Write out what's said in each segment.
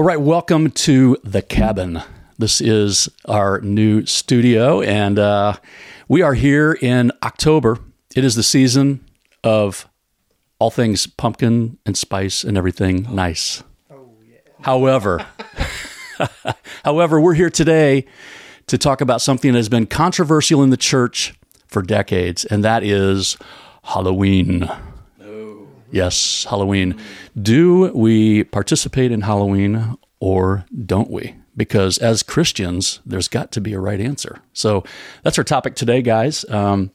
All right, welcome to the cabin. This is our new studio, and uh, we are here in October. It is the season of all things pumpkin and spice and everything nice. However, however, we're here today to talk about something that has been controversial in the church for decades, and that is Halloween. Yes, Halloween. Do we participate in Halloween or don't we? Because as Christians, there's got to be a right answer. So that's our topic today, guys. Um,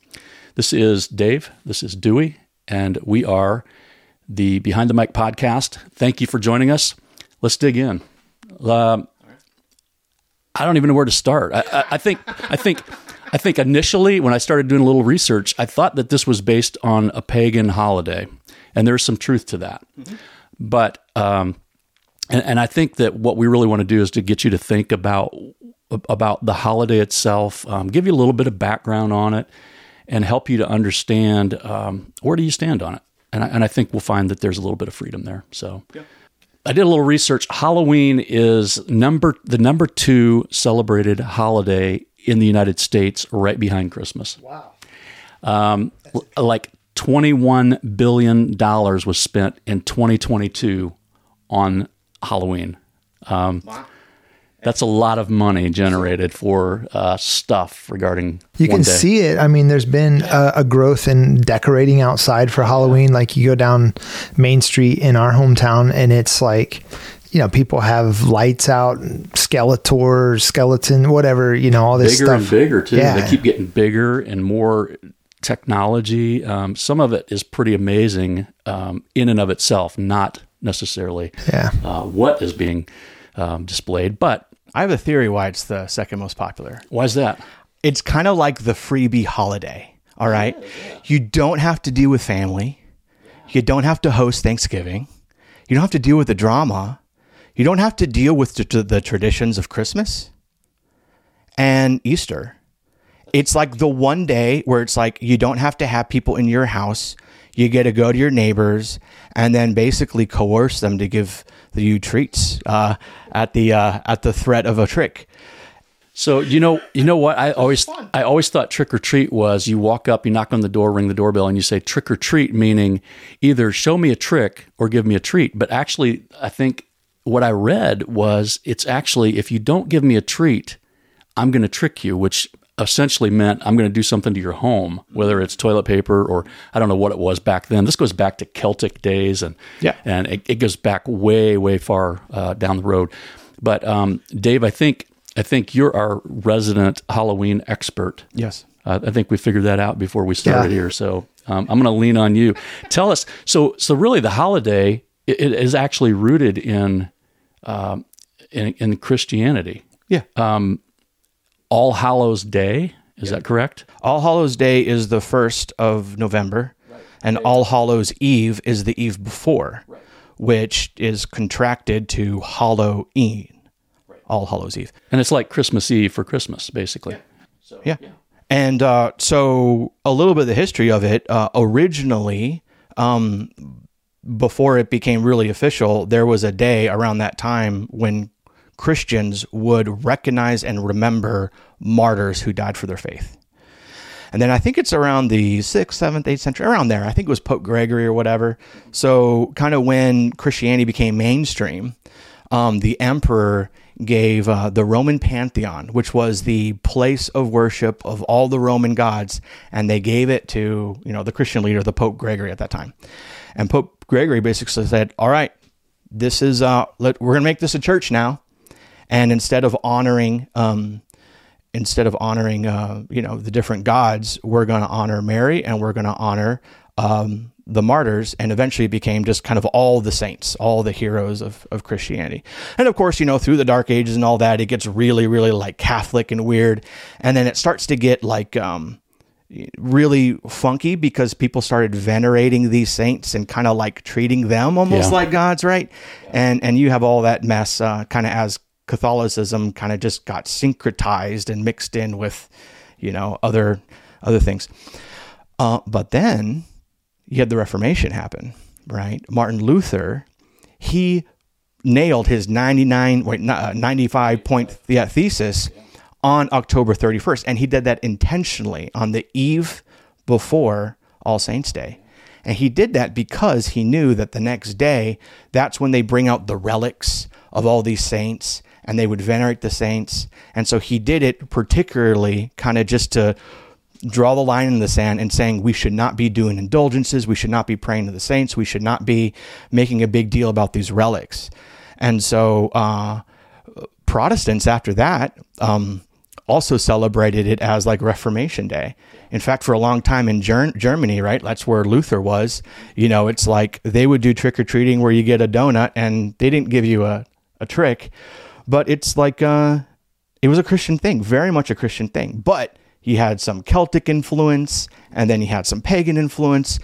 this is Dave. This is Dewey, and we are the Behind the Mic podcast. Thank you for joining us. Let's dig in. Um, I don't even know where to start. I, I, I think I think I think initially when I started doing a little research, I thought that this was based on a pagan holiday, and there's some truth to that. Mm-hmm. But um, and, and I think that what we really want to do is to get you to think about about the holiday itself, um, give you a little bit of background on it, and help you to understand um, where do you stand on it. And I, and I think we'll find that there's a little bit of freedom there. So. Yeah. I did a little research. Halloween is number the number two celebrated holiday in the United States, right behind Christmas. Wow. Um, like $21 billion was spent in 2022 on Halloween. Um, wow. That's a lot of money generated for uh, stuff regarding. You can day. see it. I mean, there's been a, a, growth in decorating outside for Halloween. Like you go down Main Street in our hometown, and it's like you know, people have lights out, Skeletor, skeleton, whatever, you know, all this bigger stuff. and bigger too. Yeah. They keep getting bigger and more technology. Um, some of it is pretty amazing um, in and of itself, not necessarily yeah. uh, what is being um, displayed. But I have a theory why it's the second most popular. Why is that? It's kind of like the freebie holiday. All right. Yeah, yeah. You don't have to deal with family. You don't have to host Thanksgiving. You don't have to deal with the drama you don't have to deal with the, the traditions of Christmas and Easter. It's like the one day where it's like you don't have to have people in your house. You get to go to your neighbors and then basically coerce them to give you treats uh, at the uh, at the threat of a trick. So you know, you know what I always I always thought trick or treat was you walk up, you knock on the door, ring the doorbell, and you say trick or treat, meaning either show me a trick or give me a treat. But actually, I think what I read was it's actually if you don't give me a treat, I'm going to trick you, which essentially meant I'm going to do something to your home, whether it's toilet paper or I don't know what it was back then. This goes back to Celtic days, and yeah, and it, it goes back way way far uh, down the road. But um, Dave, I think I think you're our resident Halloween expert. Yes, uh, I think we figured that out before we started yeah. here. So um, I'm going to lean on you. Tell us. So so really, the holiday it, it is actually rooted in um, in, in, Christianity. Yeah. Um, All Hallows Day, is yeah. that correct? All Hallows Day is the first of November, right. and All Hallows Eve is the eve before, right. which is contracted to Halloween. Right. All Hallows Eve. And it's like Christmas Eve for Christmas, basically. Yeah. So, yeah. yeah. And uh, so, a little bit of the history of it. Uh, originally, um, before it became really official, there was a day around that time when Christians would recognize and remember martyrs who died for their faith. And then I think it's around the 6th, 7th, 8th century, around there. I think it was Pope Gregory or whatever. So, kind of when Christianity became mainstream, um, the emperor gave uh, the Roman pantheon, which was the place of worship of all the Roman gods, and they gave it to you know the Christian leader, the Pope Gregory at that time. And Pope Gregory basically said, "All right, this is uh, let, we're going to make this a church now." And instead of honoring, um, instead of honoring, uh, you know, the different gods, we're going to honor Mary and we're going to honor um, the martyrs. And eventually, it became just kind of all the saints, all the heroes of of Christianity. And of course, you know, through the Dark Ages and all that, it gets really, really like Catholic and weird. And then it starts to get like. Um, really funky because people started venerating these saints and kind of like treating them almost yeah. like gods, right? And and you have all that mess uh, kind of as Catholicism kind of just got syncretized and mixed in with, you know, other other things. Uh, but then you had the Reformation happen, right? Martin Luther, he nailed his 99 wait, uh, 95 point yeah, thesis on October 31st and he did that intentionally on the eve before All Saints Day. And he did that because he knew that the next day that's when they bring out the relics of all these saints and they would venerate the saints. And so he did it particularly kind of just to draw the line in the sand and saying we should not be doing indulgences, we should not be praying to the saints, we should not be making a big deal about these relics. And so uh, Protestants after that um, also celebrated it as like Reformation Day. In fact, for a long time in Ger- Germany, right, that's where Luther was. You know, it's like they would do trick or treating where you get a donut and they didn't give you a, a trick, but it's like uh, it was a Christian thing, very much a Christian thing. But he had some Celtic influence and then he had some pagan influence.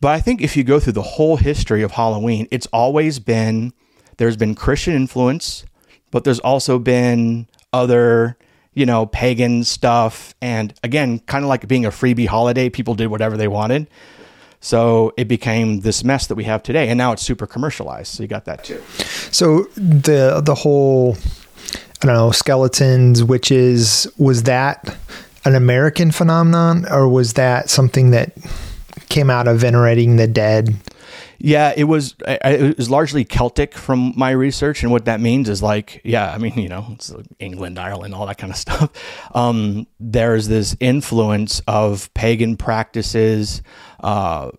But I think if you go through the whole history of Halloween, it's always been there's been Christian influence, but there's also been other, you know, pagan stuff. And again, kind of like being a freebie holiday, people did whatever they wanted. So it became this mess that we have today. And now it's super commercialized. So you got that too. So the the whole I don't know, skeletons, witches, was that an American phenomenon or was that something that came out of venerating the dead? Yeah, it was. It was largely Celtic from my research, and what that means is like, yeah, I mean, you know, England, Ireland, all that kind of stuff. Um, there's this influence of pagan practices, uh,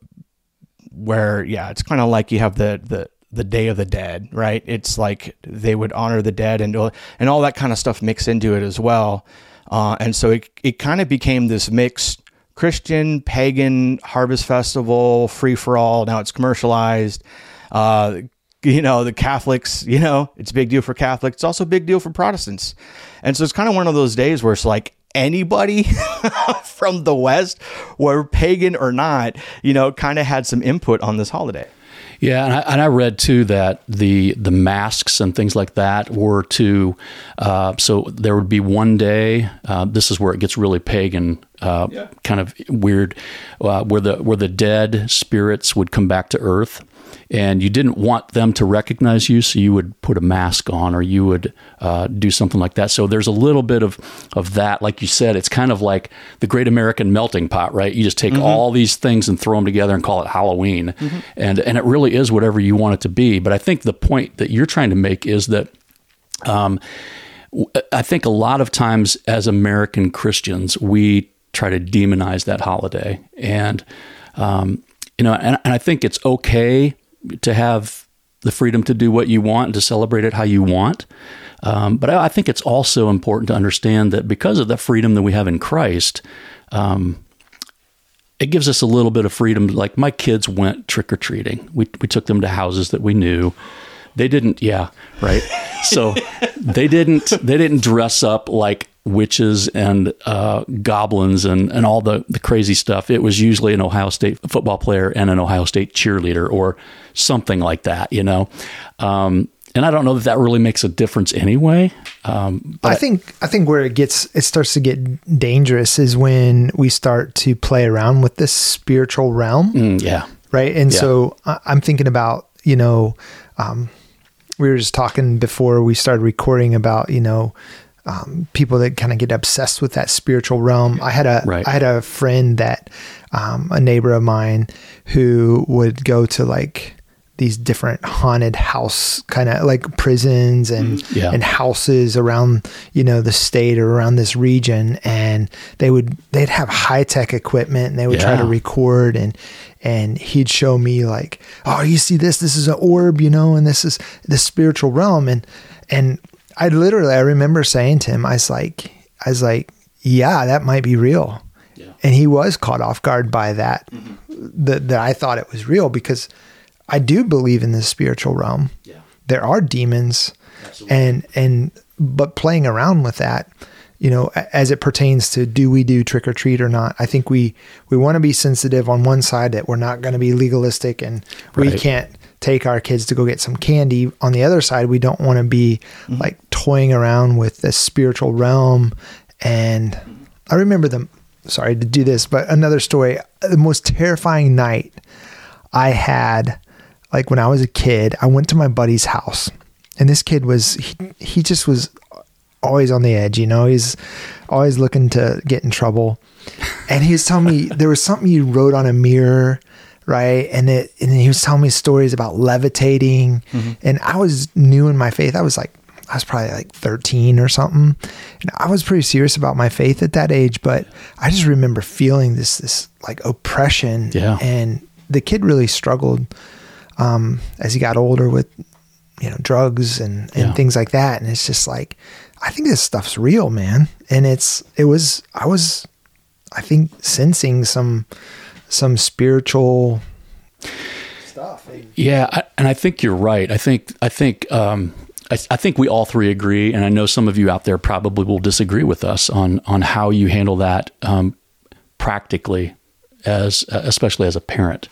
where yeah, it's kind of like you have the the the Day of the Dead, right? It's like they would honor the dead and and all that kind of stuff mix into it as well. Uh, and so it it kind of became this mixed Christian, pagan harvest festival, free for all. Now it's commercialized. Uh, you know, the Catholics, you know, it's a big deal for Catholics. It's also a big deal for Protestants. And so it's kind of one of those days where it's like anybody from the West, whether pagan or not, you know, kind of had some input on this holiday. Yeah, and I, and I, read too that the the masks and things like that were to uh, so there would be one day. Uh, this is where it gets really pagan, uh, yeah. kind of weird, uh, where the where the dead spirits would come back to Earth, and you didn't want them to recognize you, so you would put a mask on or you would uh, do something like that. So there's a little bit of of that, like you said, it's kind of like the Great American Melting Pot, right? You just take mm-hmm. all these things and throw them together and call it Halloween, mm-hmm. and and it really is whatever you want it to be. But I think the point that you're trying to make is that. Um, I think a lot of times as American Christians, we try to demonize that holiday. And, um, you know, and, and, I think it's okay to have the freedom to do what you want and to celebrate it how you want. Um, but I, I, think it's also important to understand that because of the freedom that we have in Christ, um, it gives us a little bit of freedom. Like my kids went trick or treating. We we took them to houses that we knew. They didn't. Yeah, right. So they didn't. They didn't dress up like witches and uh, goblins and, and all the, the crazy stuff. It was usually an Ohio State football player and an Ohio State cheerleader or something like that, you know. Um, and I don't know that that really makes a difference anyway. Um, I think I think where it gets it starts to get dangerous is when we start to play around with this spiritual realm. Mm, yeah. Right. And yeah. so I'm thinking about you know, um, we were just talking before we started recording about you know um, people that kind of get obsessed with that spiritual realm. I had a right. I had a friend that um, a neighbor of mine who would go to like these different haunted house kind of like prisons and mm, yeah. and houses around you know the state or around this region and they would they'd have high tech equipment and they would yeah. try to record and and he'd show me like oh you see this this is an orb you know and this is the spiritual realm and and I literally, I remember saying to him, I was like, I was like, yeah, that might be real. Yeah. And he was caught off guard by that, mm-hmm. that, that I thought it was real because I do believe in the spiritual realm. Yeah. There are demons Absolutely. and, and, but playing around with that, you know, as it pertains to do we do trick or treat or not, I think we, we want to be sensitive on one side that we're not going to be legalistic and right. we can't, take our kids to go get some candy. On the other side, we don't want to be mm-hmm. like toying around with the spiritual realm. And I remember them, sorry to do this, but another story, the most terrifying night I had, like when I was a kid, I went to my buddy's house and this kid was he, he just was always on the edge. You know, he's always looking to get in trouble. And he was telling me there was something you wrote on a mirror right? And it and he was telling me stories about levitating, mm-hmm. and I was new in my faith. I was like, I was probably like 13 or something, and I was pretty serious about my faith at that age. But I just remember feeling this this like oppression, yeah. And the kid really struggled um, as he got older with you know drugs and and yeah. things like that. And it's just like I think this stuff's real, man. And it's it was I was I think sensing some some spiritual stuff. Yeah, I, and I think you're right. I think I think um, I, I, think we all three agree, and I know some of you out there probably will disagree with us on on how you handle that um, practically, as especially as a parent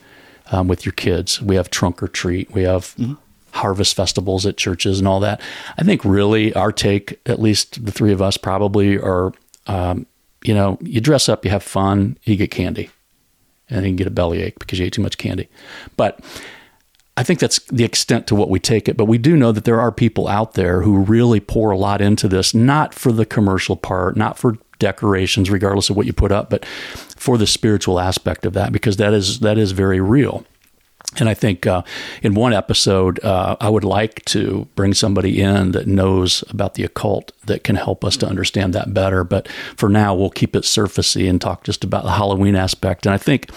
um, with your kids. We have trunk or treat. We have. Mm-hmm. Harvest festivals at churches and all that. I think really our take, at least the three of us, probably are um, you know, you dress up, you have fun, you get candy and you can get a bellyache because you ate too much candy. But I think that's the extent to what we take it. But we do know that there are people out there who really pour a lot into this, not for the commercial part, not for decorations, regardless of what you put up, but for the spiritual aspect of that, because that is that is very real. And I think uh, in one episode, uh, I would like to bring somebody in that knows about the occult that can help us to understand that better. But for now, we'll keep it surfacey and talk just about the Halloween aspect. And I think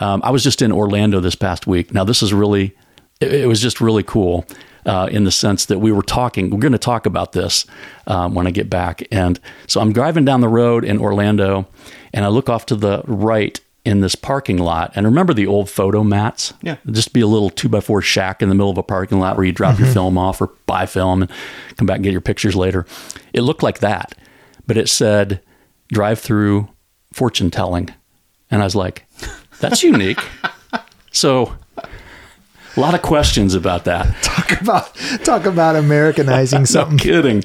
um, I was just in Orlando this past week. Now, this is really, it, it was just really cool. Uh, in the sense that we were talking, we're going to talk about this um, when I get back. And so I'm driving down the road in Orlando, and I look off to the right, in this parking lot. And remember the old Fotomats? Yeah. just be a little two by four shack in the middle of a parking lot where you drop mm-hmm. your film off or buy film and come back and get your pictures later. It looked like that, but it said drive through fortune telling. And I was like, that's unique. so a lot of questions about that. Talk about talk about Americanizing something. no kidding.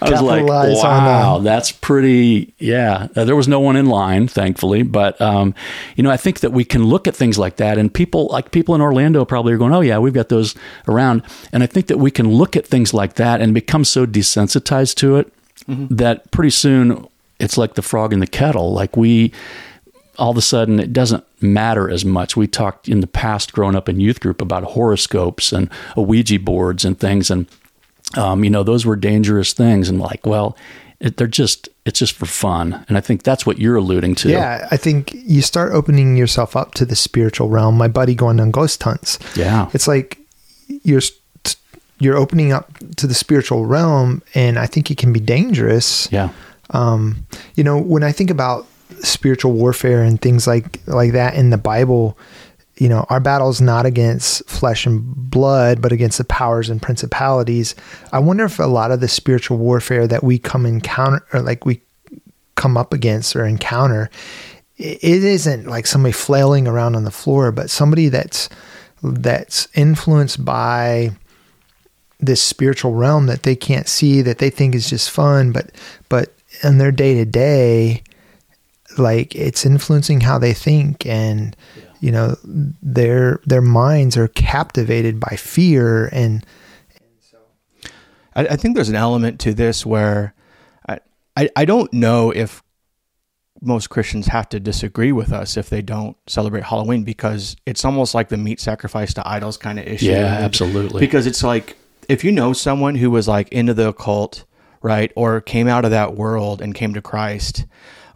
I was like, wow, that's pretty. Yeah, uh, there was no one in line, thankfully. But um, you know, I think that we can look at things like that, and people like people in Orlando probably are going, "Oh yeah, we've got those around." And I think that we can look at things like that and become so desensitized to it mm-hmm. that pretty soon it's like the frog in the kettle. Like we all of a sudden it doesn't matter as much. We talked in the past, growing up in youth group, about horoscopes and Ouija boards and things, and um, you know those were dangerous things. And like, well, it, they're just it's just for fun, and I think that's what you're alluding to. Yeah, I think you start opening yourself up to the spiritual realm. My buddy going on ghost hunts. Yeah, it's like you're you're opening up to the spiritual realm, and I think it can be dangerous. Yeah. Um, you know, when I think about spiritual warfare and things like like that in the Bible, you know, our battle is not against flesh and blood, but against the powers and principalities. I wonder if a lot of the spiritual warfare that we come encounter or like we come up against or encounter, it isn't like somebody flailing around on the floor, but somebody that's that's influenced by this spiritual realm that they can't see that they think is just fun but but in their day to day like it's influencing how they think and yeah. you know their their minds are captivated by fear and, and so I, I, think there's an element to this where I, I i don't know if most christians have to disagree with us if they don't celebrate halloween because it's almost like the meat sacrifice to idols kind of issue yeah absolutely because it's like if you know someone who was like into the occult right or came out of that world and came to christ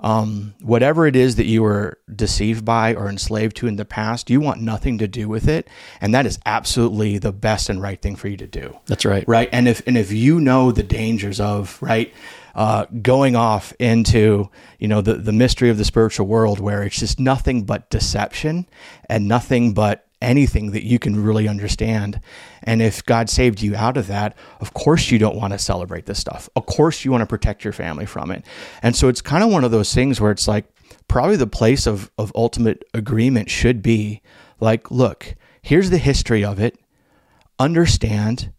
um, whatever it is that you were deceived by or enslaved to in the past, you want nothing to do with it, and that is absolutely the best and right thing for you to do. That's right, right. And if and if you know the dangers of right. Uh, going off into you know the, the mystery of the spiritual world where it's just nothing but deception and nothing but anything that you can really understand. And if God saved you out of that, of course you don't want to celebrate this stuff. Of course you want to protect your family from it. And so it's kind of one of those things where it's like probably the place of, of ultimate agreement should be like, look, here's the history of it. Understand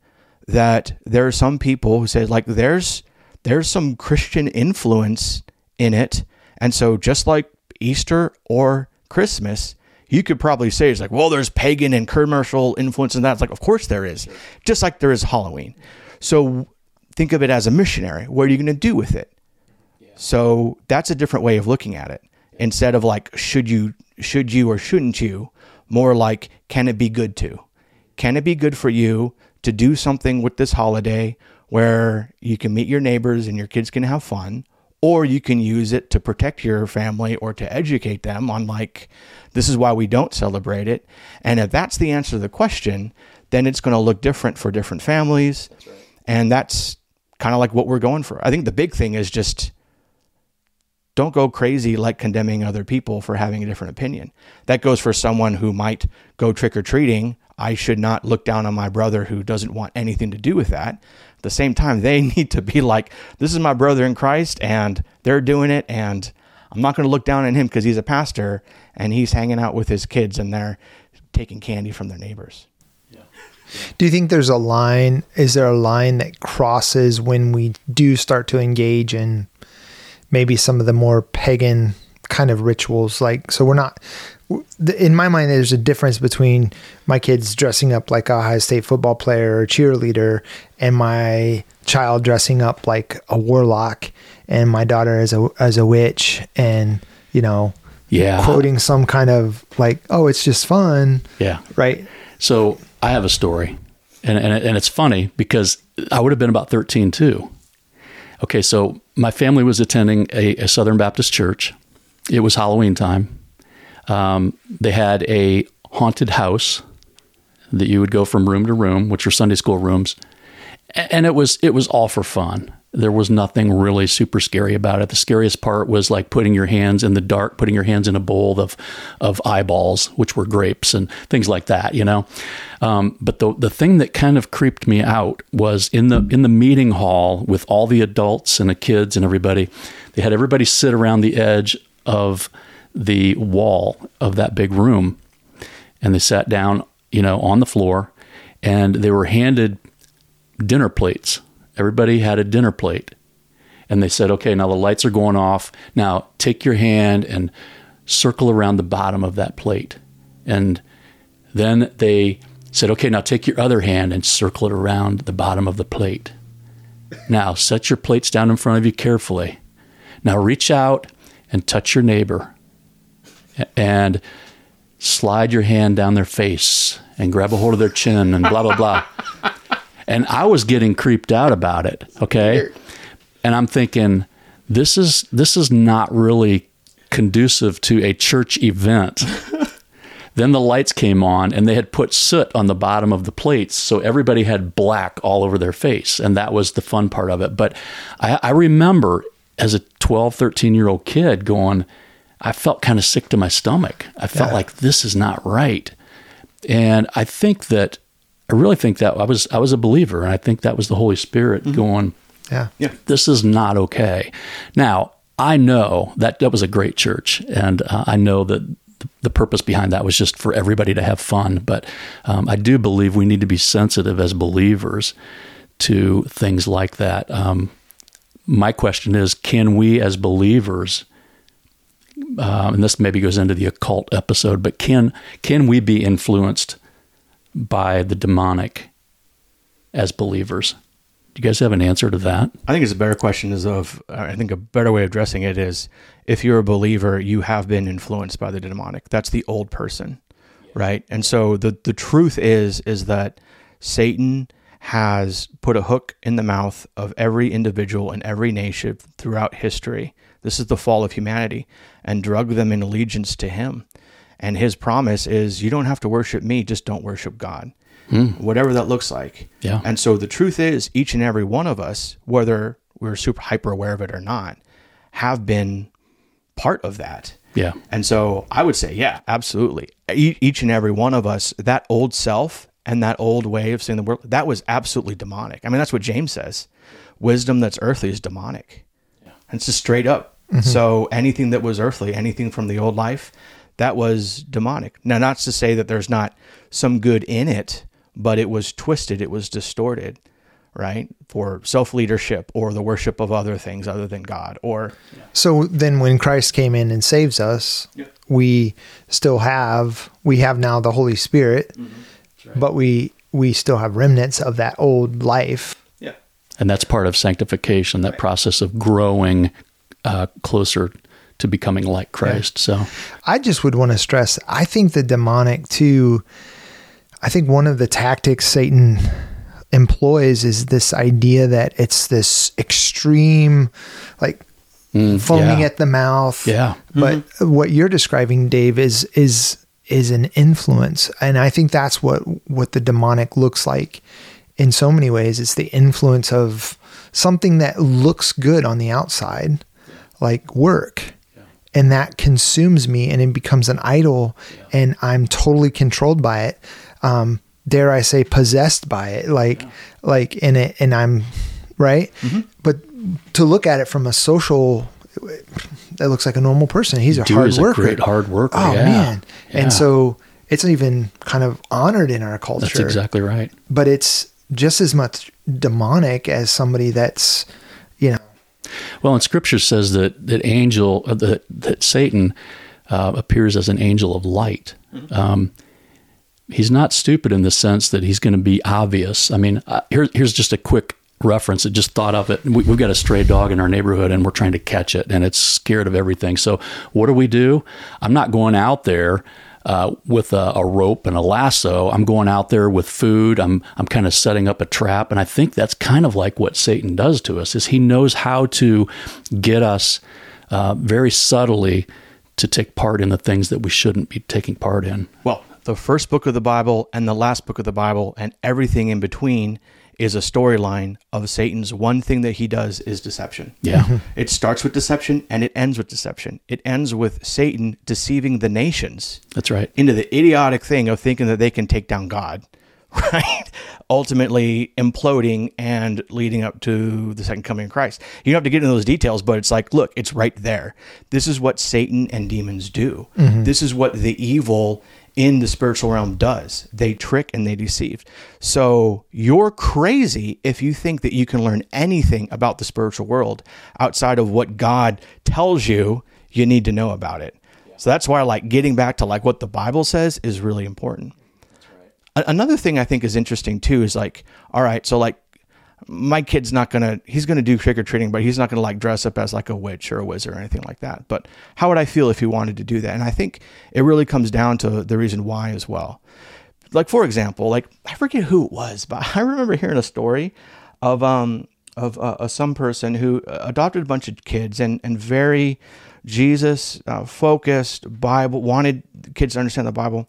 that there are some people who say like there's there's some Christian influence in it. And so just like Easter or Christmas, you could probably say it's like, well, there's pagan and commercial influence in that. It's like, of course there is, just like there is Halloween. So think of it as a missionary. What are you going to do with it? So that's a different way of looking at it. Instead of like, should you, should you or shouldn't you? More like, can it be good to? Can it be good for you to do something with this holiday where you can meet your neighbors and your kids can have fun? Or you can use it to protect your family or to educate them on, like, this is why we don't celebrate it. And if that's the answer to the question, then it's going to look different for different families. That's right. And that's kind of like what we're going for. I think the big thing is just don't go crazy like condemning other people for having a different opinion. That goes for someone who might go trick or treating. I should not look down on my brother who doesn't want anything to do with that. At the same time, they need to be like, this is my brother in Christ and they're doing it. And I'm not going to look down on him because he's a pastor and he's hanging out with his kids and they're taking candy from their neighbors. Do you think there's a line? Is there a line that crosses when we do start to engage in maybe some of the more pagan kind of rituals. Like, so we're not, in my mind, there's a difference between my kids dressing up like Ohio State football player or cheerleader and my child dressing up like a warlock and my daughter as a, as a witch and, you know, yeah, quoting some kind of like, oh, it's just fun. Yeah. Right. So I have a story and, and, and it's funny because I would have been about 13 too. Okay, so my family was attending a, a Southern Baptist church. It was Halloween time. Um, they had a haunted house that you would go from room to room, which were Sunday school rooms, and it was it was all for fun there was nothing really super scary about it. The scariest part was like putting your hands in the dark, putting your hands in a bowl of of eyeballs, which were grapes and things like that, you know. Um, but the the thing that kind of creeped me out was in the in the meeting hall with all the adults and the kids and everybody. They had everybody sit around the edge of the wall of that big room, and they sat down, you know, on the floor, and they were handed dinner plates Everybody had a dinner plate. And they said, okay, now the lights are going off. Now take your hand and circle around the bottom of that plate. And then they said, okay, now take your other hand and circle it around the bottom of the plate. Now set your plates down in front of you carefully. Now reach out and touch your neighbor and slide your hand down their face and grab a hold of their chin and blah, blah, blah. And I was getting creeped out about it. Okay. And I'm thinking, this is this is not really conducive to a church event. then the lights came on and they had put soot on the bottom of the plates so everybody had black all over their face and that was the fun part of it but i, I remember as a 12 13 year old kid going i felt kind of sick to my stomach i felt yeah. like this is not right and i think that I really think that I was I was a believer, and I think that was the Holy Spirit mm-hmm. going, yeah, yeah, this is not okay. Now I know that that was a great church, and uh, I know that the purpose behind that was just for everybody to have fun. But um, I do believe we need to be sensitive as believers to things like that. Um, my question is, can we as believers? Um, and this maybe goes into the occult episode, but can can we be influenced by the demonic as believers? Do you guys have an answer to that? I think it's a better question is of I think a better way of addressing it is if you're a believer, you have been influenced by the demonic. That's the old person. Right? And so the the truth is is that Satan has put a hook in the mouth of every individual in every nation throughout history. This is the fall of humanity and drug them in allegiance to him. And his promise is you don't have to worship me, just don't worship God. Mm. Whatever that looks like. Yeah. And so the truth is, each and every one of us, whether we're super hyper aware of it or not, have been part of that. Yeah. And so I would say, yeah, absolutely. Each and every one of us, that old self and that old way of seeing the world, that was absolutely demonic. I mean, that's what James says. Wisdom that's earthly is demonic. Yeah. And it's just straight up. Mm-hmm. So anything that was earthly, anything from the old life, that was demonic. Now, not to say that there's not some good in it, but it was twisted, it was distorted, right? For self leadership or the worship of other things other than God. Or so then, when Christ came in and saves us, yeah. we still have we have now the Holy Spirit, mm-hmm. right. but we we still have remnants of that old life. Yeah. And that's part of sanctification, that process of growing uh, closer to becoming like Christ. So I just would want to stress I think the demonic too I think one of the tactics Satan employs is this idea that it's this extreme like mm, foaming yeah. at the mouth. Yeah. But mm-hmm. what you're describing Dave is is is an influence and I think that's what what the demonic looks like in so many ways it's the influence of something that looks good on the outside like work and that consumes me and it becomes an idol and i'm totally controlled by it um dare i say possessed by it like like in it and i'm right Mm-hmm. but to look at it from a social that looks like a normal person he's a Dude hard is a worker great hard worker, oh yeah. man Yeah. and so it's even kind of honored in our culture that's exactly right. but it's just as much demonic as somebody that's you know Well, and Scripture says that that angel uh, that that Satan uh, appears as an angel of light. Um, he's not stupid in the sense that he's going to be obvious. I mean, uh, here, here's just a quick reference. I just thought of it. We, we've got a stray dog in our neighborhood, and we're trying to catch it, and it's scared of everything. So, what do we do? I'm not going out there. Uh, with a, a rope and a lasso, I'm going out there with food. I'm I'm kind of setting up a trap, and I think that's kind of like what Satan does to us. Is he knows how to get us uh, very subtly to take part in the things that we shouldn't be taking part in. Well, the first book of the Bible and the last book of the Bible and everything in between is a storyline of Satan's one thing that he does is deception. Yeah. Mm-hmm. It starts with deception and it ends with deception. It ends with Satan deceiving the nations That's right. into the idiotic thing of thinking that they can take down God, right? Ultimately imploding and leading up to the second coming of Christ. You don't have to get into those details, but it's like, look, it's right there. This is what Satan and demons do. Mm-hmm. This is what the evil in the spiritual realm does. They trick and they deceive. So you're crazy if you think that you can learn anything about the spiritual world outside of what God tells you you need to know about it. So that's why like getting back to like what the Bible says is really important. A- Another thing I think is interesting too is like, all right, so like my kid's not gonna he's gonna do trick or treating, but he's not gonna like dress up as like a witch or a wizard or anything like that. But how would I feel if he wanted to do that? And I think it really comes down to the reason why as well. Like for example, like I forget who it was, but I remember hearing a story of um of uh, uh, some person who adopted a bunch of kids and and very Jesus uh, focused Bible wanted kids to understand the Bible,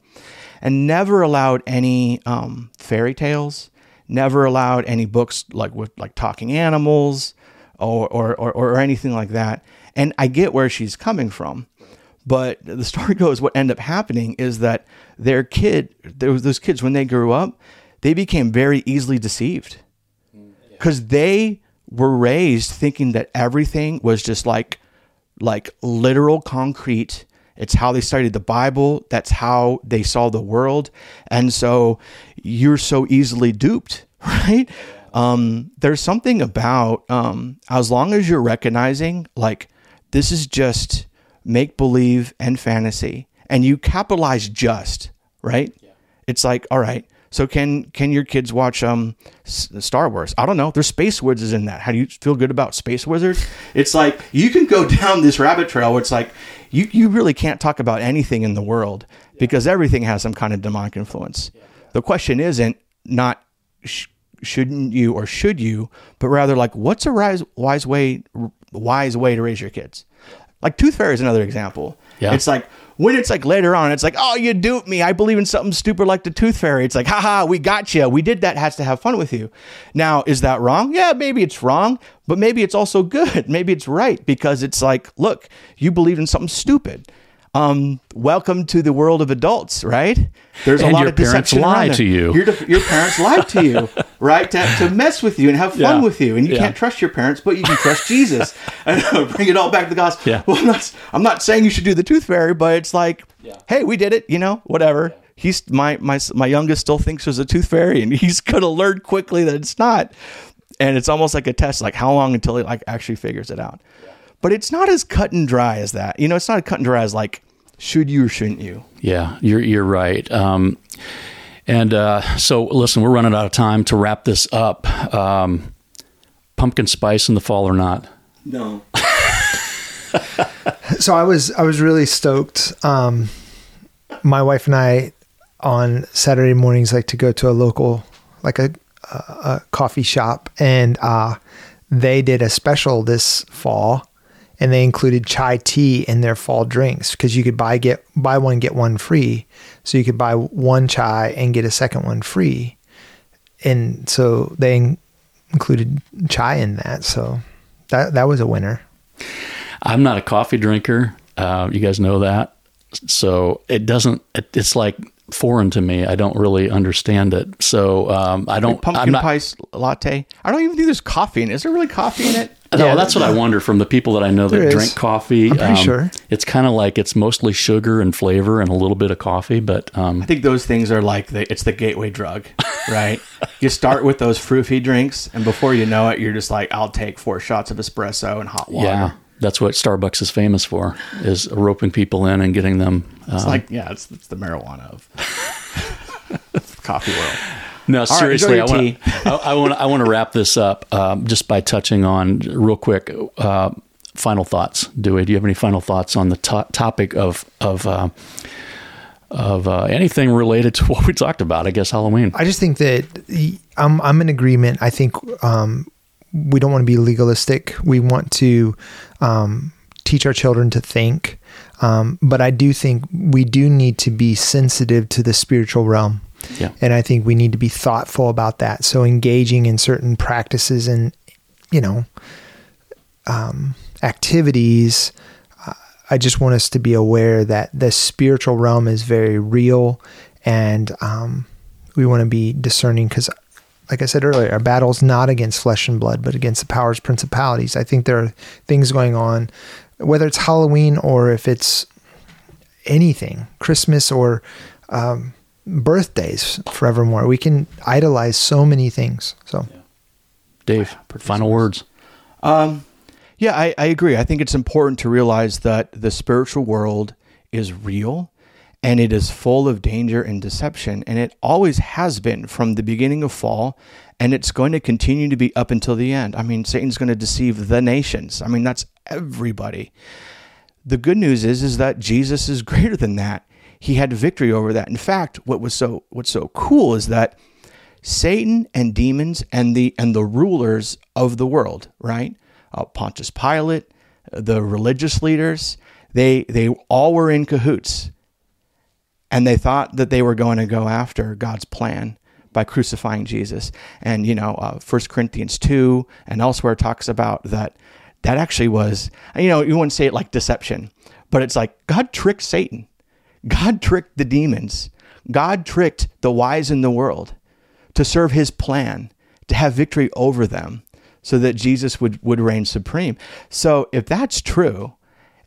and never allowed any um, fairy tales, never allowed any books like with like talking animals or or, or or anything like that. And I get where she's coming from, but the story goes what ended up happening is that their kid, there was those kids when they grew up, they became very easily deceived mm, because they were raised thinking that everything was just like like literal concrete it's how they studied the bible that's how they saw the world and so you're so easily duped right um, there's something about um, as long as you're recognizing like this is just make believe and fantasy and you capitalize just right it's like all right so can can your kids watch um Star Wars? I don't know. There's space wizards in that. How do you feel good about space wizards? It's like you can go down this rabbit trail where it's like you you really can't talk about anything in the world because everything has some kind of demonic influence. The question isn't not sh- shouldn't you or should you, but rather like what's a wise wise way wise way to raise your kids? Like Tooth Fairy is another example. Yeah. It's like when it's like later on, it's like, oh, you duped me. I believe in something stupid like the Tooth Fairy. It's like, haha, we got you. We did that. Has to have fun with you. Now, is that wrong? Yeah, maybe it's wrong, but maybe it's also good. Maybe it's right because it's like, look, you believe in something stupid. Um, welcome to the world of adults, right? There's And a lot your of parents deception lie to you. Your, your parents lied to you, right? To, to mess with you and have fun Yeah. with you, and you Yeah. can't trust your parents, but you can trust Jesus. And bring it all back to the gospel. Yeah. Well, I'm not, I'm not saying you should do the tooth fairy, but it's like, hey, we did it. You know, whatever. He's my my my youngest still thinks there's a tooth fairy, and he's gonna learn quickly that it's not. And it's almost like a test, like how long until he like actually figures it out. But it's not as cut and dry as that. You know, it's not as cut and dry as like should you or shouldn't you. Yeah, you're you're right. Um, and uh, so, listen, we're running out of time to wrap this up. Um, pumpkin spice in the fall or not? No. so I was I was really stoked. Um, my wife and I on Saturday mornings like to go to a local like a, a, a coffee shop and uh, they did a special this fall and they included chai tea in their fall drinks because you could buy get buy one get one free so you could buy one chai and get a second one free and so they included chai in that so that that was a winner I'm not a coffee drinker. Uh, you guys know that. So it doesn't, it, it's like foreign to me. I don't really understand it. So um, I don't. Pumpkin I'm not, pie latte. I don't even think there's coffee in it. Is there really coffee in it? No, Yeah, that's what I wonder from the people that I know that drink coffee. um, I'm pretty sure. It's kind of like it's mostly sugar and flavor and a little bit of coffee, but um, I think those things are like the it's the gateway drug, right? you start with those fruity drinks, and before you know it, you're just like, I'll take four shots of espresso and hot water. yeah, that's what Starbucks is famous for: is roping people in and getting them. Uh, It's like yeah, it's, it's the marijuana of coffee world. No, right, seriously, I want to. I want. I want to wrap this up um, just by touching on real quick. Uh, final thoughts, Dewey. Do you have any final thoughts on the to- topic of of uh, of uh, anything related to what we talked about? I guess Halloween. I just think that I'm I'm in agreement. I think um, we don't want to be legalistic. We want to um, teach our children to think, um, but I do think we do need to be sensitive to the spiritual realm. Yeah. And I think we need to be thoughtful about that. So engaging in certain practices and you know um, activities. uh, I just want us to be aware that the spiritual realm is very real, and um, we want to be discerning because, like I said earlier, our battle is not against flesh and blood, but against the powers, principalities. I think there are things going on, whether it's Halloween or if it's anything, Christmas or um, birthdays forevermore. We can idolize so many things. So. Dave, final words. Um, yeah, I, I agree. I think it's important to realize that the spiritual world is real and it is full of danger and deception. And it always has been from the beginning of fall. And it's going to continue to be up until the end. I mean, Satan's going to deceive the nations. I mean, that's everybody. The good news is, is that Jesus is greater than that. He had victory over that. In fact, what was so what's so cool is that Satan and demons and the and the rulers of the world, right? Uh, Pontius Pilate, the religious leaders, they they all were in cahoots, and they thought that they were going to go after God's plan by crucifying Jesus. And you know, uh, 1 Corinthians two and elsewhere talks about that. That actually was, you know, you wouldn't say it like deception, but it's like God tricked Satan. God tricked the demons. God tricked the wise in the world to serve his plan, to have victory over them, so that Jesus would, would reign supreme. So if that's true,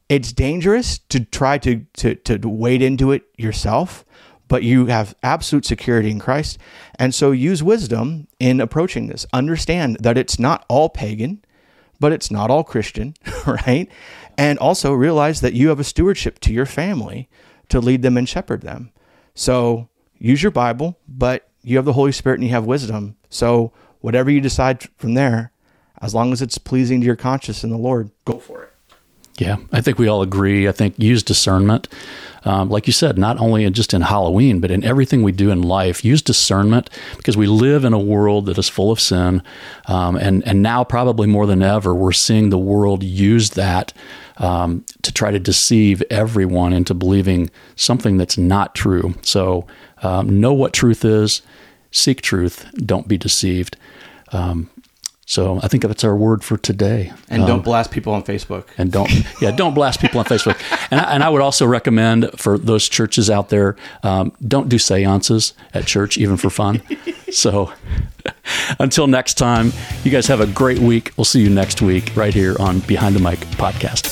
it's dangerous to try to, to, to wade into it yourself, but you have absolute security in Christ. And so use wisdom in approaching this. Understand that it's not all pagan, but it's not all Christian, right? And also realize that you have a stewardship to your family to lead them and shepherd them. So use your Bible, but you have the Holy Spirit and you have wisdom. So whatever you decide from there, as long as it's pleasing to your conscience and the Lord, go for it. Yeah, I think we all agree. I think use discernment. Um, like you said, not only just in Halloween, but in everything we do in life, use discernment because we live in a world that is full of sin. Um, and, and now, probably more than ever, we're seeing the world use that um, to try to deceive everyone into believing something that's not true. So, um, know what truth is, seek truth, don't be deceived. Um, so, I think that's our word for today. And Um, don't blast people on Facebook. and don't yeah don't blast people on facebook and I, and I would also recommend for those churches out there um, don't do seances at church even for fun so until next time you guys have a great week we'll see you next week right here on behind the mic podcast